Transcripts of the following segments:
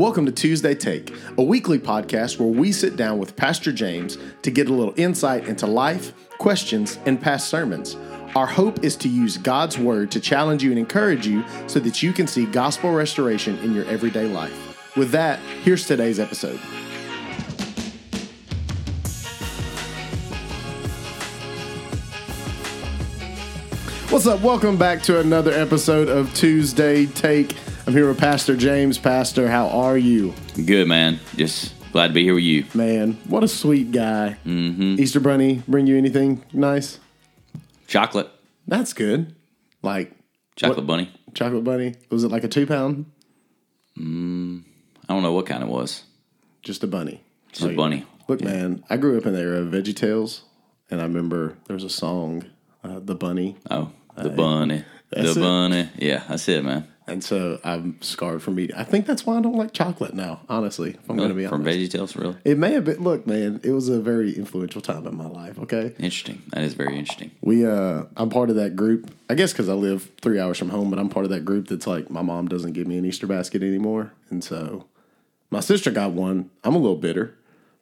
Welcome to Tuesday Take, a weekly podcast where we sit down with Pastor James to get a little insight into life, questions, and past sermons. Our hope is to use God's Word to challenge you and encourage you so that you can see gospel restoration in your everyday life. With that, here's today's episode. What's up? Welcome back to another episode of Tuesday Take. I'm here with Pastor James. Pastor, how are you? Good man. Just glad to be here with you. Man, what a sweet guy. Mm-hmm. Easter Bunny bring you anything nice? Chocolate, That's good. Like chocolate What- bunny. chocolate bunny. Was it like a two pound? I don't know what kind it was. Just a bunny. Just a bunny. Look, man, I grew up in the era of Veggie Tales, and I remember there was a song, uh, "The Bunny," Oh, the bunny. that's The it. bunny. Yeah, that's it, man. And so I'm scarred from eating. I think that's why I don't like chocolate now. Honestly, if I'm going to be From honest, VeggieTales, really it may have been. Look, man, it was a very influential time in my life. Okay, interesting. That is very interesting. We uh I'm part of that group. I guess cuz I live 3 hours from home, but I'm part of that group that's like my mom doesn't give me an Easter basket anymore. And so my sister got one. I'm a little bitter,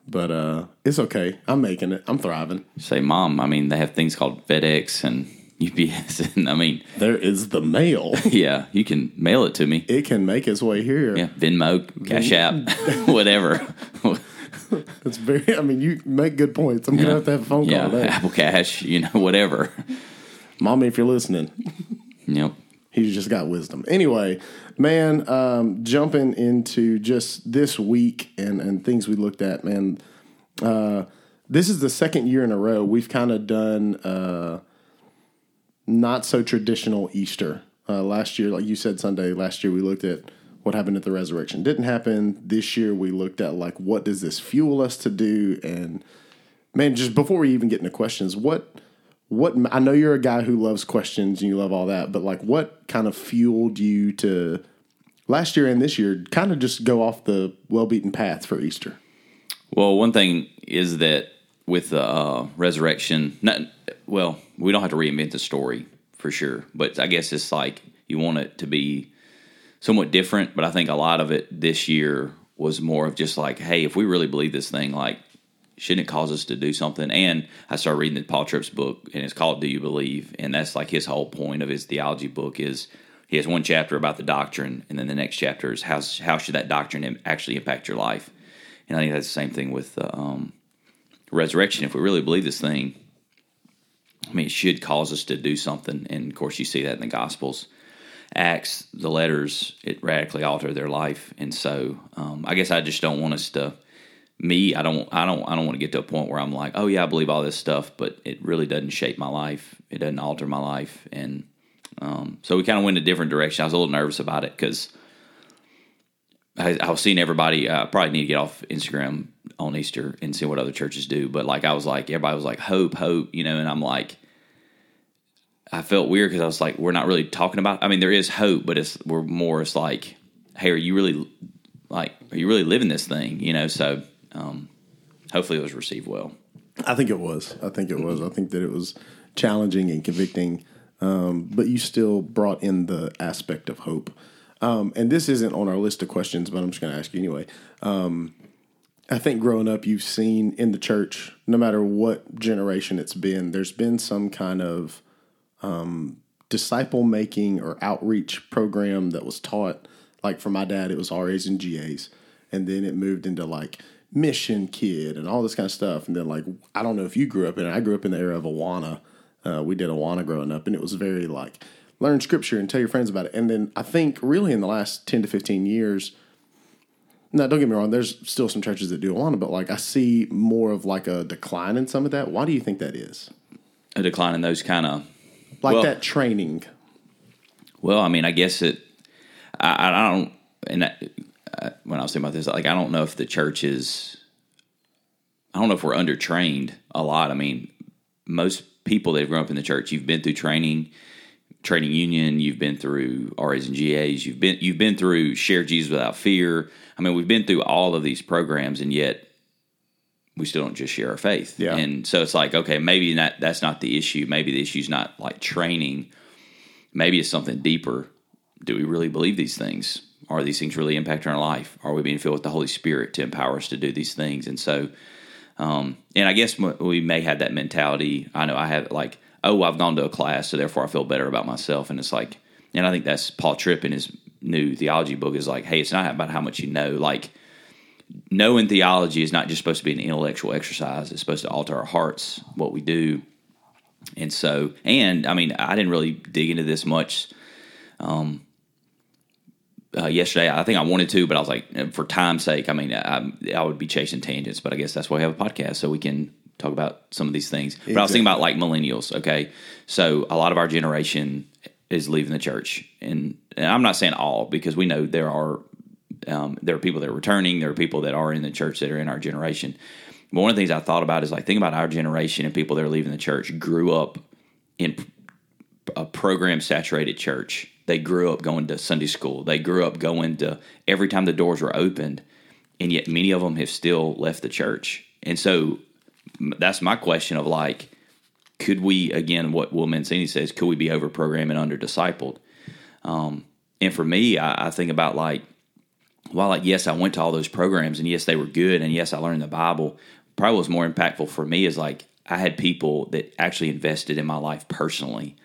but uh it's okay. I'm making it. I'm thriving. Say, mom. I mean, they have things called FedEx and UPS, and I mean, There is the mail. yeah, you can mail it to me. it can make its way here. Yeah, Venmo, Cash App, whatever. It's very I mean, you make good points. I'm going to have to have a phone call yeah, today. Apple Cash, you know, whatever. Mommy, if you're listening, Yep. He's just got wisdom. Anyway, man, um, jumping into just this week and, and things we looked at, man. Uh, this is the second year in a row we've kind of done uh, not so traditional Easter. Uh, last year, like you said, Sunday, last year we looked at what happened at the resurrection. Didn't happen. This year we looked at like what does this fuel us to do? And man, just before we even get into questions, what what I know you're a guy who loves questions and you love all that, but like what kind of fueled you to last year and this year kind of just go off the well beaten path for Easter? Well, one thing is that with the uh, resurrection, not, well, we don't have to reinvent the story for sure, but I guess it's like you want it to be somewhat different. But I think a lot of it this year was more of just like, hey, if we really believe this thing, like, shouldn't it cause us to do something? And I started reading the Paul Tripp's book, and it's called "Do You Believe?" And that's like his whole point of his theology book is he has one chapter about the doctrine, and then the next chapter is how how should that doctrine actually impact your life. And I think that's the same thing with the um, resurrection. If we really believe this thing, I mean, it should cause us to do something. And of course, you see that in the Gospels. Acts, the letters, it radically altered their life. And so, um, I guess I just don't want us to. Me, I don't, I don't, I don't want to get to a point where I'm like, oh yeah, I believe all this stuff, but it really doesn't shape my life. It doesn't alter my life, and um, so we kind of went a different direction. I was a little nervous about it because I, I was seeing everybody. I probably need to get off Instagram on Easter and see what other churches do. But like, I was like, everybody was like, hope, hope, you know, and I'm like, I felt weird because I was like, we're not really talking about. I mean, there is hope, but it's we're more. It's like, hey, are you really like, are you really living this thing? You know, so um, hopefully it was received well. I think it was. I think it was. I think that it was challenging and convicting, um, but you still brought in the aspect of hope. Um, and this isn't on our list of questions, but I'm just going to ask you anyway. Um, I think growing up, you've seen in the church, no matter what generation it's been, there's been some kind of um, disciple making or outreach program that was taught. Like for my dad, it was RAs and GAs, and then it moved into like mission kid and all this kind of stuff. And then like I don't know if you grew up in it. I grew up in the era of Awana. Uh, we did Awana growing up, and it was very like learn scripture and tell your friends about it. And then I think really in the last ten to fifteen years. Now, don't get me wrong. There's still some churches that do Awana, but like I see more of like a decline in some of that. Why do you think that is? A decline in those kind of Like Well- that training. Well, I mean, I guess it. I, I don't. And that, uh, when I was thinking about this, like, I don't know if the church is. I don't know if we're undertrained a lot. I mean, most people that have grown up in the church, you've been through training, training union, you've been through RAs and GAs, you've been you've been through Share Jesus Without Fear. I mean, we've been through all of these programs, and yet we still don't just share our faith. Yeah. And so it's like, okay, maybe that that's not the issue. Maybe the issue is not like training. Maybe it's something deeper. Do we really believe these things? Are these things really impacting our life? Are we being filled with the Holy Spirit to empower us to do these things? And so, um, and I guess we may have that mentality. I know I have like, oh, I've gone to a class, so therefore I feel better about myself. And it's like, and I think that's Paul Tripp in his new theology book is like, hey, it's not about how much you know. Like, knowing theology is not just supposed to be an intellectual exercise, it's supposed to alter our hearts, what we do. And so, and I mean, I didn't really dig into this much um, uh, yesterday. I think I wanted to, but I was like, for time's sake, I mean, I, I would be chasing tangents, but I guess that's why we have a podcast so we can talk about some of these things. Exactly. But I was thinking about like millennials. Okay, so a lot of our generation is leaving the church, and, and I'm not saying all because we know there are um, there are people that are returning, there are people that are in the church that are in our generation. But one of the things I thought about is like think about our generation and people that are leaving the church grew up in a program saturated church. They grew up going to Sunday school. They grew up going to every time the doors were opened, and yet many of them have still left the church. And so that's my question of like, could we again what Will Mancini says? Could we be over programmed and under discipled? Um, and for me, I, I think about like, while like yes, I went to all those programs and yes, they were good, and yes, I learned the Bible. Probably was more impactful for me is like I had people that actually invested in my life personally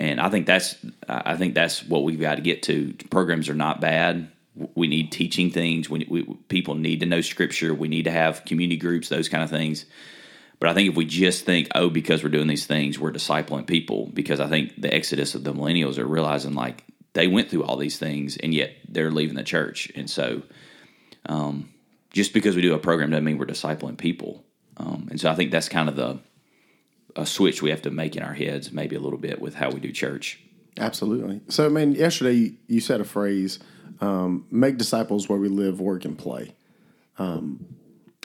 and I think that's I think that's what we've got to get to. Programs are not bad. We need teaching things. We, we, people need to know scripture. We need to have community groups, those kind of things. But I think if we just think, oh, because we're doing these things, we're discipling people. Because I think the exodus of the millennials are realizing like they went through all these things and yet they're leaving the church. And so, um, just because we do a program doesn't mean we're discipling people. Um, and so I think that's kind of the a switch we have to make in our heads, maybe a little bit with how we do church. Absolutely. So, I mean, yesterday you said a phrase, um, "Make disciples where we live, work, and play," um,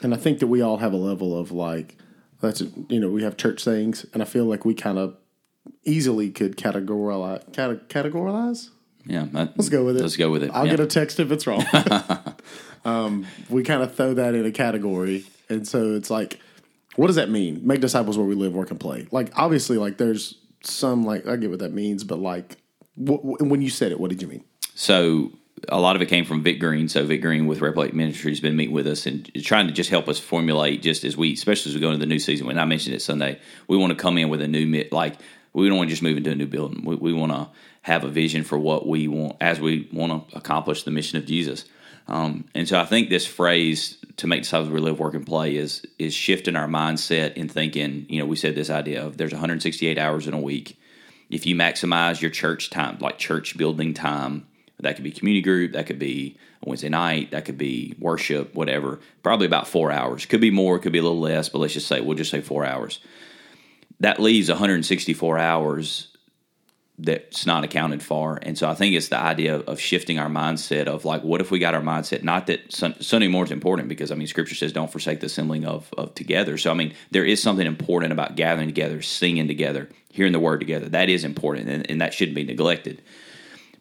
and I think that we all have a level of like that's you know we have church sayings, and I feel like we kind of easily could categorize categorize. Yeah, let's go with it. Let's go with it. I'll yeah. get a text if it's wrong. um, we kind of throw that in a category, and so it's like what does that mean? Make disciples where we live, work, and play. Like obviously, like there's some like I get what that means, but like when you said it, what did you mean? So a lot of it came from Vic Green. So Vic Green with Replicate Ministries has been meeting with us and trying to just help us formulate just as we, especially as we go into the new season. When I mentioned it Sunday, we want to come in with a new like we don't want to just move into a new building. We, we want to have a vision for what we want as we want to accomplish the mission of Jesus. Um, and so I think this phrase to make disciples we live, work, and play is is shifting our mindset in thinking. You know, we said this idea of there's 168 hours in a week. If you maximize your church time, like church building time, that could be community group, that could be Wednesday night, that could be worship, whatever. Probably about four hours. Could be more, could be a little less, but let's just say we'll just say four hours. That leaves 164 hours that's not accounted for. And so I think it's the idea of shifting our mindset of like, what if we got our mindset? Not that Sunday morning is important because I mean, Scripture says don't forsake the assembling of of together. So I mean, there is something important about gathering together, singing together, hearing the word together. That is important, and, and that shouldn't be neglected.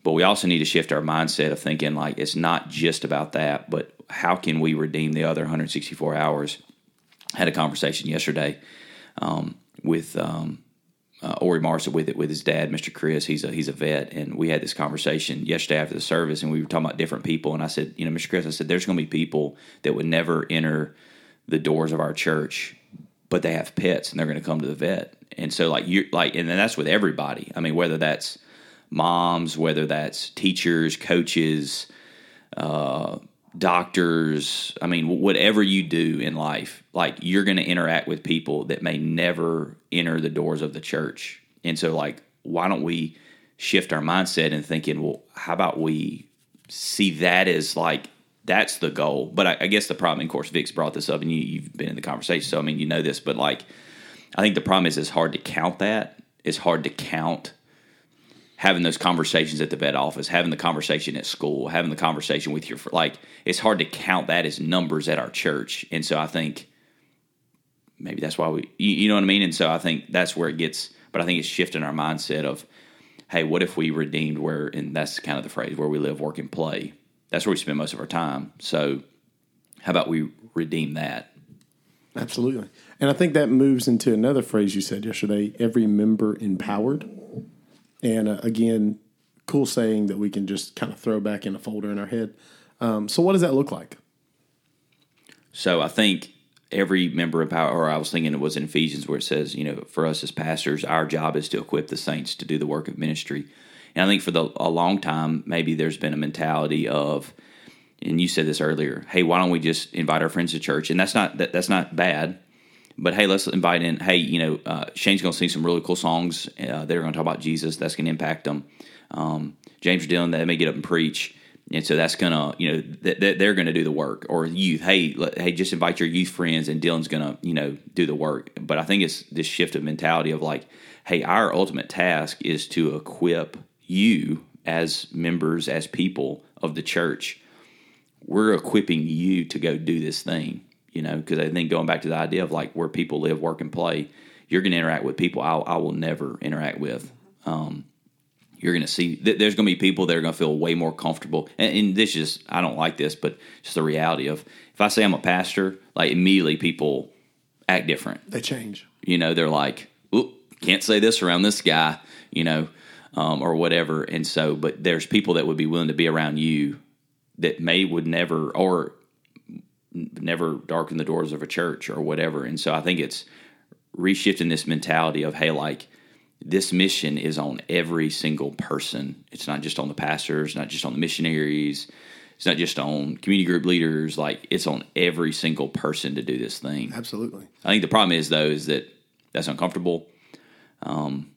But we also need to shift our mindset of thinking like it's not just about that, but how can we redeem the other 164 hours? I had a conversation yesterday um, with. Um, uh, Ori Marsa with it with his dad, Mr. Chris. He's a he's a vet, and we had this conversation yesterday after the service, and we were talking about different people. And I said, you know, Mr. Chris, I said, there's going to be people that would never enter the doors of our church, but they have pets, and they're going to come to the vet. And so, like you like, and that's with everybody. I mean, whether that's moms, whether that's teachers, coaches. Uh, doctors, I mean, whatever you do in life, like you're going to interact with people that may never enter the doors of the church. And so, like, why don't we shift our mindset and thinking, well, how about we see that as like that's the goal? But I, I guess the problem, of course, Vic's brought this up, and you, you've been in the conversation, so I mean, you know this, but like, I think the problem is it's hard to count that. It's hard to count having those conversations at the vet office, having the conversation at school, having the conversation with your like it's hard to count that as numbers at our church. And so I think maybe that's why we you, you know what I mean? And so I think that's where it gets but I think it's shifting our mindset of hey, what if we redeemed where and that's kind of the phrase where we live, work and play. That's where we spend most of our time. So how about we redeem that? Absolutely. And I think that moves into another phrase you said yesterday, every member empowered. And uh, again, cool saying that we can just kind of throw back in a folder in our head. Um, so, what does that look like? So I think every member of power, or I was thinking it was in Ephesians where it says, you know, for us as pastors, our job is to equip the saints to do the work of ministry. And I think for the, a long time, maybe there's been a mentality of, and you said this earlier, hey, why don't we just invite our friends to church? And that's not that, that's not bad, but hey, let's invite in. Hey, you know, uh, Shane's going to sing some really cool songs. Uh, they're going to talk about Jesus. That's going to impact them. Um, James or Dylan, they may get up and preach and so that's gonna you know th- they're gonna do the work or youth hey hey just invite your youth friends and dylan's gonna you know do the work but i think it's this shift of mentality of like hey our ultimate task is to equip you as members as people of the church we're equipping you to go do this thing you know because i think going back to the idea of like where people live work and play you're going to interact with people I, I will never interact with um, you're going to see th- there's going to be people that are going to feel way more comfortable. And, and, this is I don't like this, but just the reality of if I say I'm a pastor, like immediately people act different. They change. You know, they're like, "Oop, can't say this around this guy," you know, um, or whatever. And so, but there's people that would be willing to be around you that may would never or never darken the doors of a church or whatever. And so, I think it's reshifting this mentality of hey, like this mission is on every single person. It's not just on the pastors, not just on the missionaries. It's not just on community group leaders. Like it's on every single person to do this thing. Absolutely. I think the problem is though is that that's uncomfortable, um,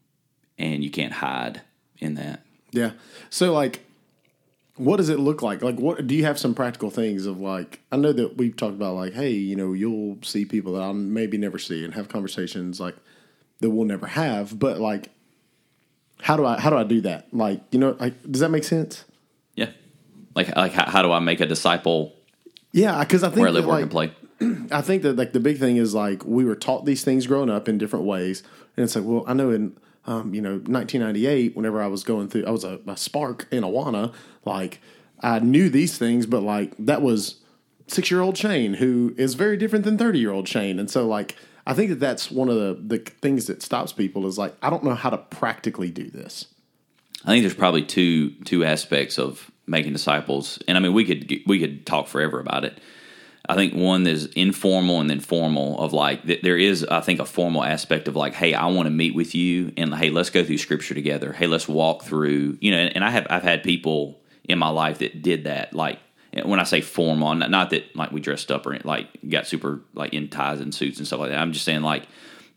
and you can't hide in that. Yeah. So like, what does it look like? Like, what do you have some practical things of like? I know that we've talked about like, hey, you know, you'll see people that I'll maybe never see and have conversations like that we'll never have. But like, how do I how do I do that? Like, you know, like does that make sense? Yeah. Like like how, how do I make a disciple? Yeah, because I think where I live, that, work, like, and play. I think that like the big thing is like we were taught these things growing up in different ways, and it's like, well, I know in um, you know 1998, whenever I was going through, I was a, a spark in Awana, like I knew these things, but like that was six year old Shane who is very different than 30 year old Shane, and so like I think that that's one of the, the things that stops people is like, I don't know how to practically do this. I think there's probably two two aspects of making disciples, and I mean we could we could talk forever about it. I think one is informal and then formal. Of like there is, I think, a formal aspect of like, hey, I want to meet with you, and hey, let's go through scripture together. Hey, let's walk through, you know. And I have I've had people in my life that did that, like when I say formal, not, not that like we dressed up or like got super like in ties and suits and stuff like that. I'm just saying like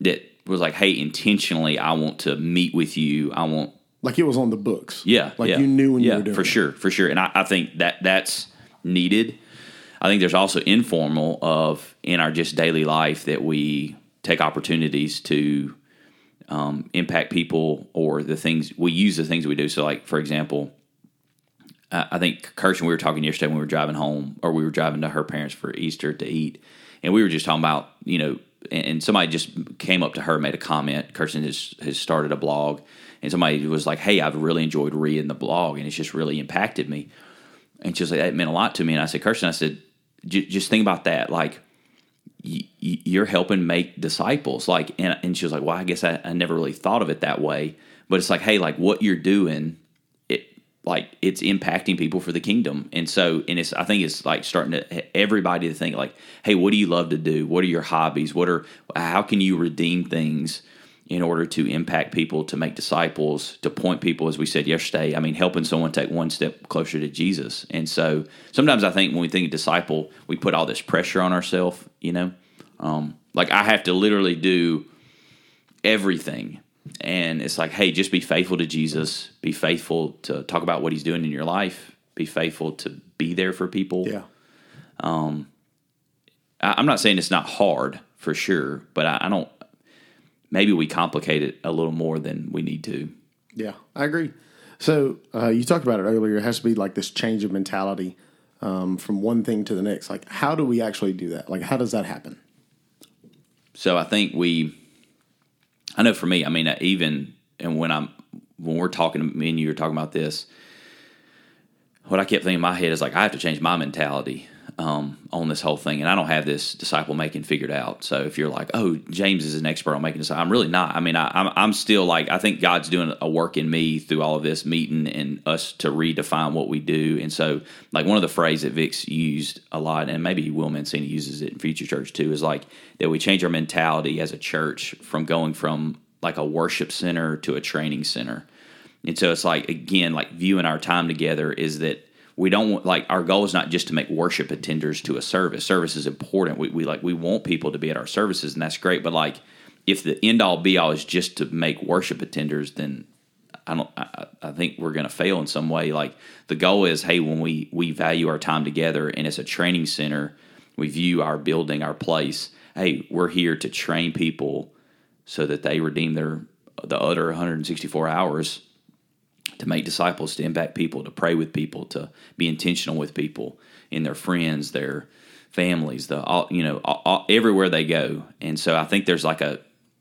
that was like, hey, intentionally, I want to meet with you. I want like it was on the books. Yeah, like yeah, you knew when yeah, you were doing for it. sure, for sure. And I, I think that that's needed. I think there's also informal of in our just daily life that we take opportunities to um, impact people or the things we use the things we do. So, like for example, I think Kirsten, we were talking yesterday when we were driving home, or we were driving to her parents for Easter to eat, and we were just talking about, you know, and somebody just came up to her, made a comment. Kirsten has has started a blog, and somebody was like, "Hey, I've really enjoyed reading the blog, and it's just really impacted me." And she was like, "That meant a lot to me." And I said, "Kirsten, I said, just think about that, like." You're helping make disciples, like, and, and she was like, "Well, I guess I, I never really thought of it that way." But it's like, hey, like what you're doing it like it's impacting people for the kingdom and so and it's i think it's like starting to everybody to think like hey what do you love to do what are your hobbies what are how can you redeem things in order to impact people to make disciples to point people as we said yesterday i mean helping someone take one step closer to jesus and so sometimes i think when we think of disciple we put all this pressure on ourselves you know um, like i have to literally do everything and it's like, hey, just be faithful to Jesus. Be faithful to talk about what He's doing in your life. Be faithful to be there for people. Yeah. Um, I, am not saying it's not hard for sure, but I, I don't. Maybe we complicate it a little more than we need to. Yeah, I agree. So uh, you talked about it earlier. It has to be like this change of mentality um, from one thing to the next. Like, how do we actually do that? Like, how does that happen? So I think we I know for me, I mean, uh, even and when I'm when we're talking, me and you are talking about this, what I kept thinking in my head is like I have to change my mentality um, on this whole thing, and I don't have this disciple making figured out. So if you're like, oh, James is an expert on making disciples, I'm really not. I mean, I, I'm I'm still like, I think God's doing a work in me through all of this meeting and us to redefine what we do. And so, like one of the phrases that Vic's used a lot, and maybe Will Mancini uses it in Future Church too, is like that we change our mentality as a church from going from like a worship center to a training center. And so it's like again, like viewing our time together is that we don't want like our goal is not just to make worship attenders to a service. Service is important. We, we like we want people to be at our services, and that's great. But like if the end all be all is just to make worship attenders, then I don't. I, I think we're going to fail in some way. Like the goal is, hey, when we we value our time together, and it's a training center, we view our building, our place. Hey, we're here to train people so that they redeem their the other 164 hours to make disciples, to impact people, to pray with people, to be intentional with people in their friends, their families, the all, you know all, all, everywhere they go. And so I think there's like a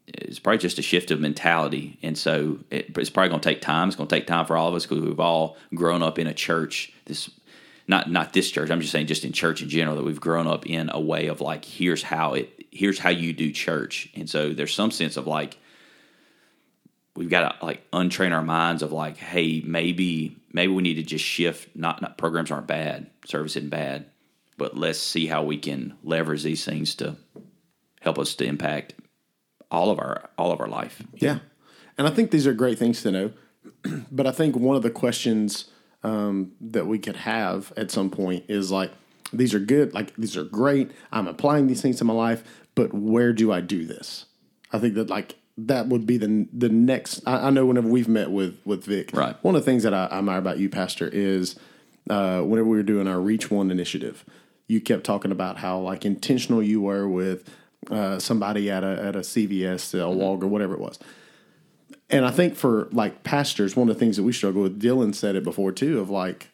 it's probably just a shift of mentality. And so it, it's probably going to take time. It's going to take time for all of us because we've all grown up in a church. This not not this church. I'm just saying just in church in general that we've grown up in a way of like here's how it here's how you do church. And so there's some sense of like we've got to like untrain our minds of like, hey, maybe maybe we need to just shift. Not, not programs aren't bad, service isn't bad, but let's see how we can leverage these things to help us to impact all of our all of our life. Yeah, and I think these are great things to know. but I think one of the questions um, that we could have at some point is like, these are good, like these are great. I'm applying these things to my life, but where do I do this? I think that like that would be the the next. I, I, know whenever we've met with with Vic, right. One of the things that I, I admire about you, Pastor, is uh, whenever we were doing our Reach One initiative, you kept talking about how like intentional you were with uh, somebody at a at a CVS, a mm-hmm. Whatever it was. And I think for like pastors, one of the things that we struggle with, Dylan said it before too, of like,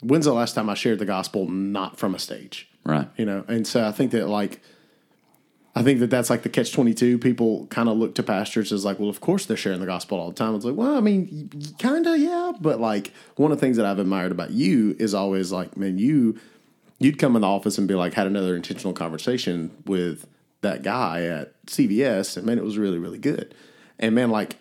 when's the last time I shared the gospel not from a stage, right? You know, and so I think that like I think that that's like the catch 22. People kind of look to pastors as like, well, of course they're sharing the gospel all the time. It's like, well, I mean, kind of, yeah. But like, one of the things that I've admired about you is always like, man, you, you'd come in the office and be like, had another intentional conversation with that guy at CVS. And man, it was really, really good. And man, like,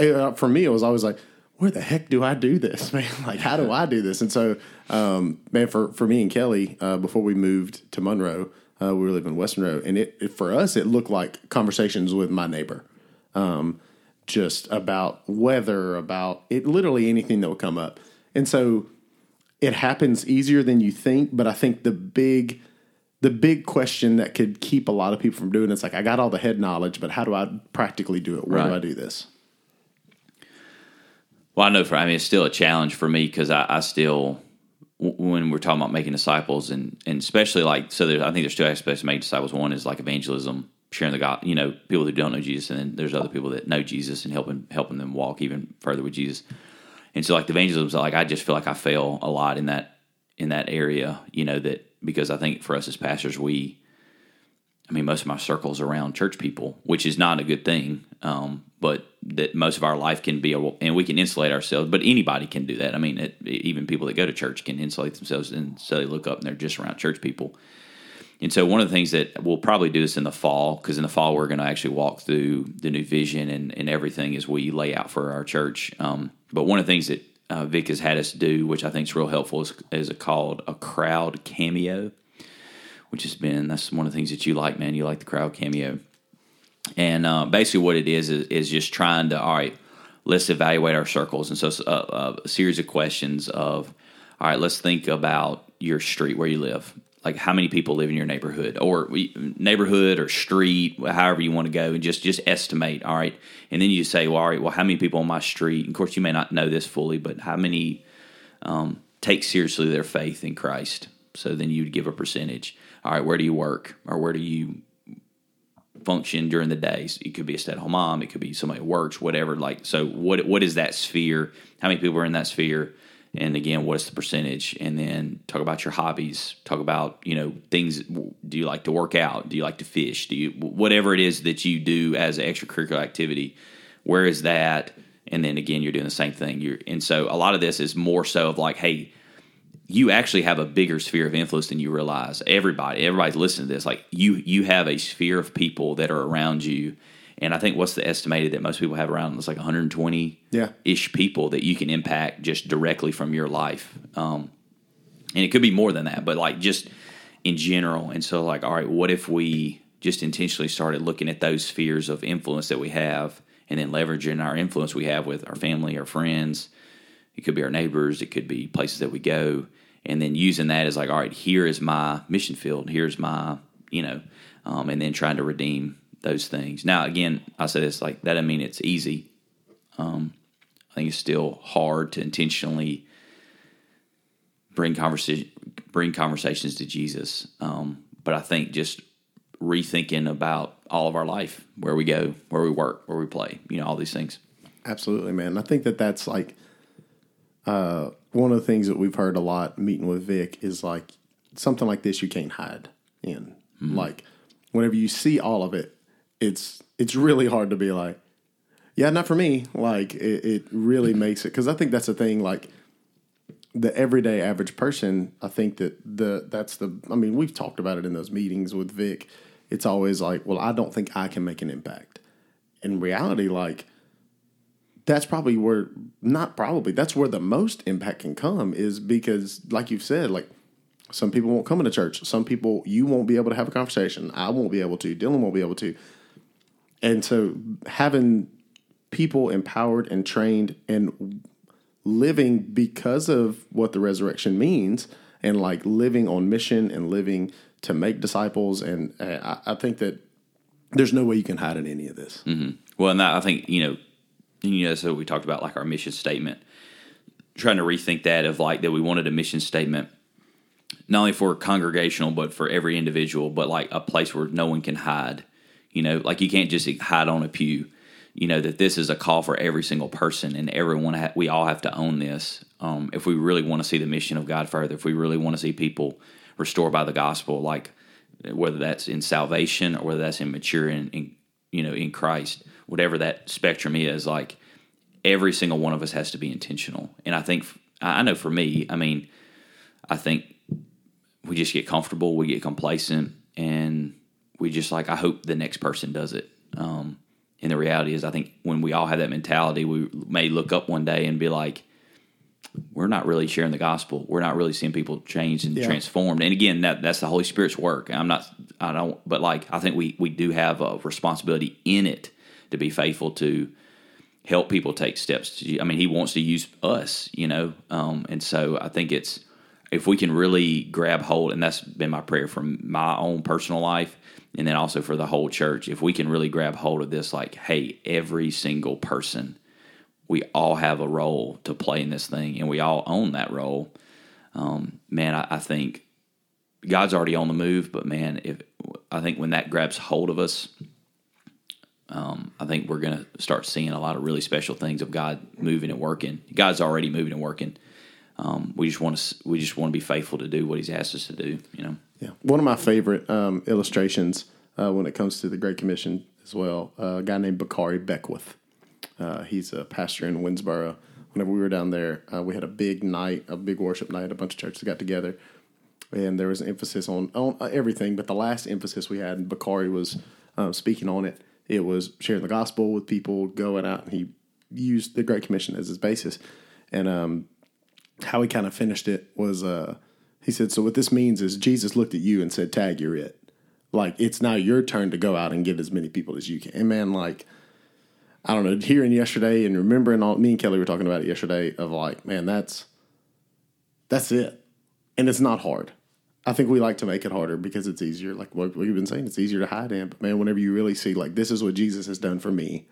uh, for me, it was always like, where the heck do I do this, man? Like, how do I do this? And so, um, man, for, for me and Kelly, uh, before we moved to Monroe, uh, we were living in Western Road, and it, it, for us it looked like conversations with my neighbor, um, just about weather, about it, literally anything that would come up. And so it happens easier than you think. But I think the big the big question that could keep a lot of people from doing it, it's like I got all the head knowledge, but how do I practically do it? Where right. do I do this? Well, I know for I mean it's still a challenge for me because I, I still when we're talking about making disciples and and especially like so there's I think there's two aspects to making disciples. One is like evangelism, sharing the God, you know, people who don't know Jesus, and then there's other people that know Jesus and helping helping them walk even further with Jesus. And so like the evangelism, like I just feel like I fail a lot in that in that area, you know, that because I think for us as pastors, we I mean, most of my circles around church people, which is not a good thing. Um, but that most of our life can be, a, and we can insulate ourselves. But anybody can do that. I mean, it, even people that go to church can insulate themselves, and so they look up and they're just around church people. And so, one of the things that we'll probably do this in the fall, because in the fall we're going to actually walk through the new vision and, and everything as we lay out for our church. Um, but one of the things that uh, Vic has had us do, which I think is real helpful, is, is a, called a crowd cameo, which has been that's one of the things that you like, man. You like the crowd cameo. And uh, basically, what it is, is, is just trying to all right. Let's evaluate our circles, and so a, uh, uh, a series of questions of all right. Let's think about your street where you live. Like how many people live in your neighborhood, or neighborhood, or street, however you want to go, and just just estimate. All right, and then you say, well, all right, well, how many people on my street? And of course, you may not know this fully, but how many um, take seriously their faith in Christ? So then you'd give a percentage. All right, where do you work, or where do you function during the days. It could be a stay at home mom, it could be somebody who works, whatever. Like, so what what is that sphere? How many people are in that sphere? And again, what's the percentage? And then talk about your hobbies. Talk about you know things. Do you like to work out? Do you like to fish? Do you whatever it is that you do as an extracurricular activity? Where is that? And then again, you're doing the same thing. You're and so a lot of this is more so of like, hey, you actually have a bigger sphere of influence than you realize. Everybody, everybody's listening to this. Like you, you have a sphere of people that are around you, and I think what's the estimated that most people have around? It's like 120 Yeah. ish people that you can impact just directly from your life. Um, and it could be more than that, but like just in general. And so, like, all right, what if we just intentionally started looking at those spheres of influence that we have, and then leveraging our influence we have with our family, our friends. It could be our neighbors. It could be places that we go, and then using that as like, all right, here is my mission field. Here's my, you know, um, and then trying to redeem those things. Now, again, I say this like that. I mean, it's easy. Um, I think it's still hard to intentionally bring conversation bring conversations to Jesus. Um, but I think just rethinking about all of our life, where we go, where we work, where we play, you know, all these things. Absolutely, man. I think that that's like uh, one of the things that we've heard a lot meeting with Vic is like something like this you can't hide in. Like whenever you see all of it, it's it's really hard to be like, yeah, not for me. Like it, it really makes it because I think that's the thing. Like the everyday average person, I think that the that's the. I mean, we've talked about it in those meetings with Vic. It's always like, well, I don't think I can make an impact. In reality, like that's probably where not probably that's where the most impact can come is because like you've said like some people won't come into church. Some people you won't be able to have a conversation. I won't be able to. Dylan won't be able to. And so having people empowered and trained and living because of what the resurrection means and like living on mission and living to make disciples and I, I think that there's no way you can hide in any of this. Mm-hmm. Well, and that, I think you know, you know, so we talked about like our mission statement, trying to rethink that of like that we wanted a mission statement not only for congregational but for every individual, but like a place where no one can hide. You know, like you can't just hide on a pew. You know that this is a call for every single person, and everyone. Ha- we all have to own this um, if we really want to see the mission of God further. If we really want to see people restored by the gospel, like whether that's in salvation or whether that's in maturing in you know in Christ, whatever that spectrum is, like every single one of us has to be intentional. And I think I know for me, I mean, I think we just get comfortable, we get complacent, and we just like I hope the next person does it. Um, and the reality is, I think when we all have that mentality, we may look up one day and be like, we're not really sharing the gospel. We're not really seeing people changed and Yeah. transformed. And again, that that's the Holy Spirit's work. I'm not, I don't, but like I think we we do have a responsibility in it to be faithful to help people take steps. To, I mean, He wants to use us, you know, um, and so I think it's if we can really grab hold, and that's been my prayer from my own personal life, and then also for the whole church. If we can really grab hold of this, like, hey, every single person we all have a role to play in this thing and we all own that role um, man I, I think god's already on the move but man if i think when that grabs hold of us um, i think we're going to start seeing a lot of really special things of god moving and working god's already moving and working um, we just want to we just want to be faithful to do what he's asked us to do you know Yeah, one of my favorite um, illustrations uh, when it comes to the Great Commission as well. Uh, a guy named Bakari Beckwith. Uh, he's a pastor in Winnsboro. Whenever we were down there, uh, we had a big night, a big worship night. A bunch of churches got together, and there was an emphasis on on uh, everything. But the last emphasis we had, and Bakari was um, speaking on it. It was sharing the gospel with people, going out, he used the Great Commission as his basis. And um, how he kind of finished it was uh, he said, So what this means is Jesus looked at you and said, Tag, you're it. Like it's now your turn to go out and get as many people as you can. And man, like I don't know, hearing yesterday and remembering all me and Kelly were talking about it yesterday of like, man, that's that's it. And it's not hard. I think we like to make it harder because it's easier. Like what we've been saying, it's easier to hide in. But man, whenever you really see like this is what Jesus has done for me,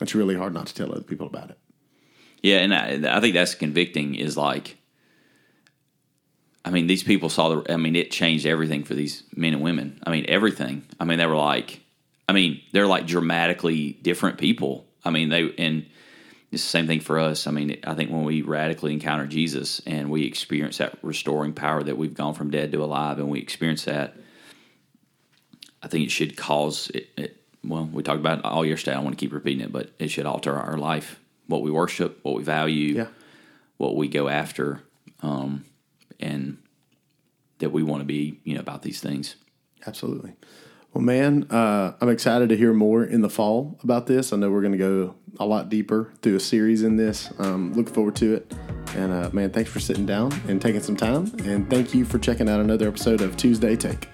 it's really hard not to tell other people about it. Yeah, and I, I think that's convicting. Is like, I mean, these people saw the. I mean, it changed everything for these men and women. I mean, everything. I mean, they were like, I mean, they're like dramatically different people. I mean, they and it's the same thing for us. I mean, I think when we radically encounter Jesus and we experience that restoring power that we've gone from dead to alive, and we experience that, I think it should cause it. it well, we talked about it all yesterday. I don't want to keep repeating it, but it should alter our life, what we worship, what we value, Yeah. what we go after. Um, and that we want to be, you know, about these things. Absolutely. Well, man, uh, I'm excited to hear more in the fall about this. I know we're going to go a lot deeper through a series in this. Um, look forward to it. And uh, man, thanks for sitting down and taking some time. And thank you for checking out another episode of Tuesday Take.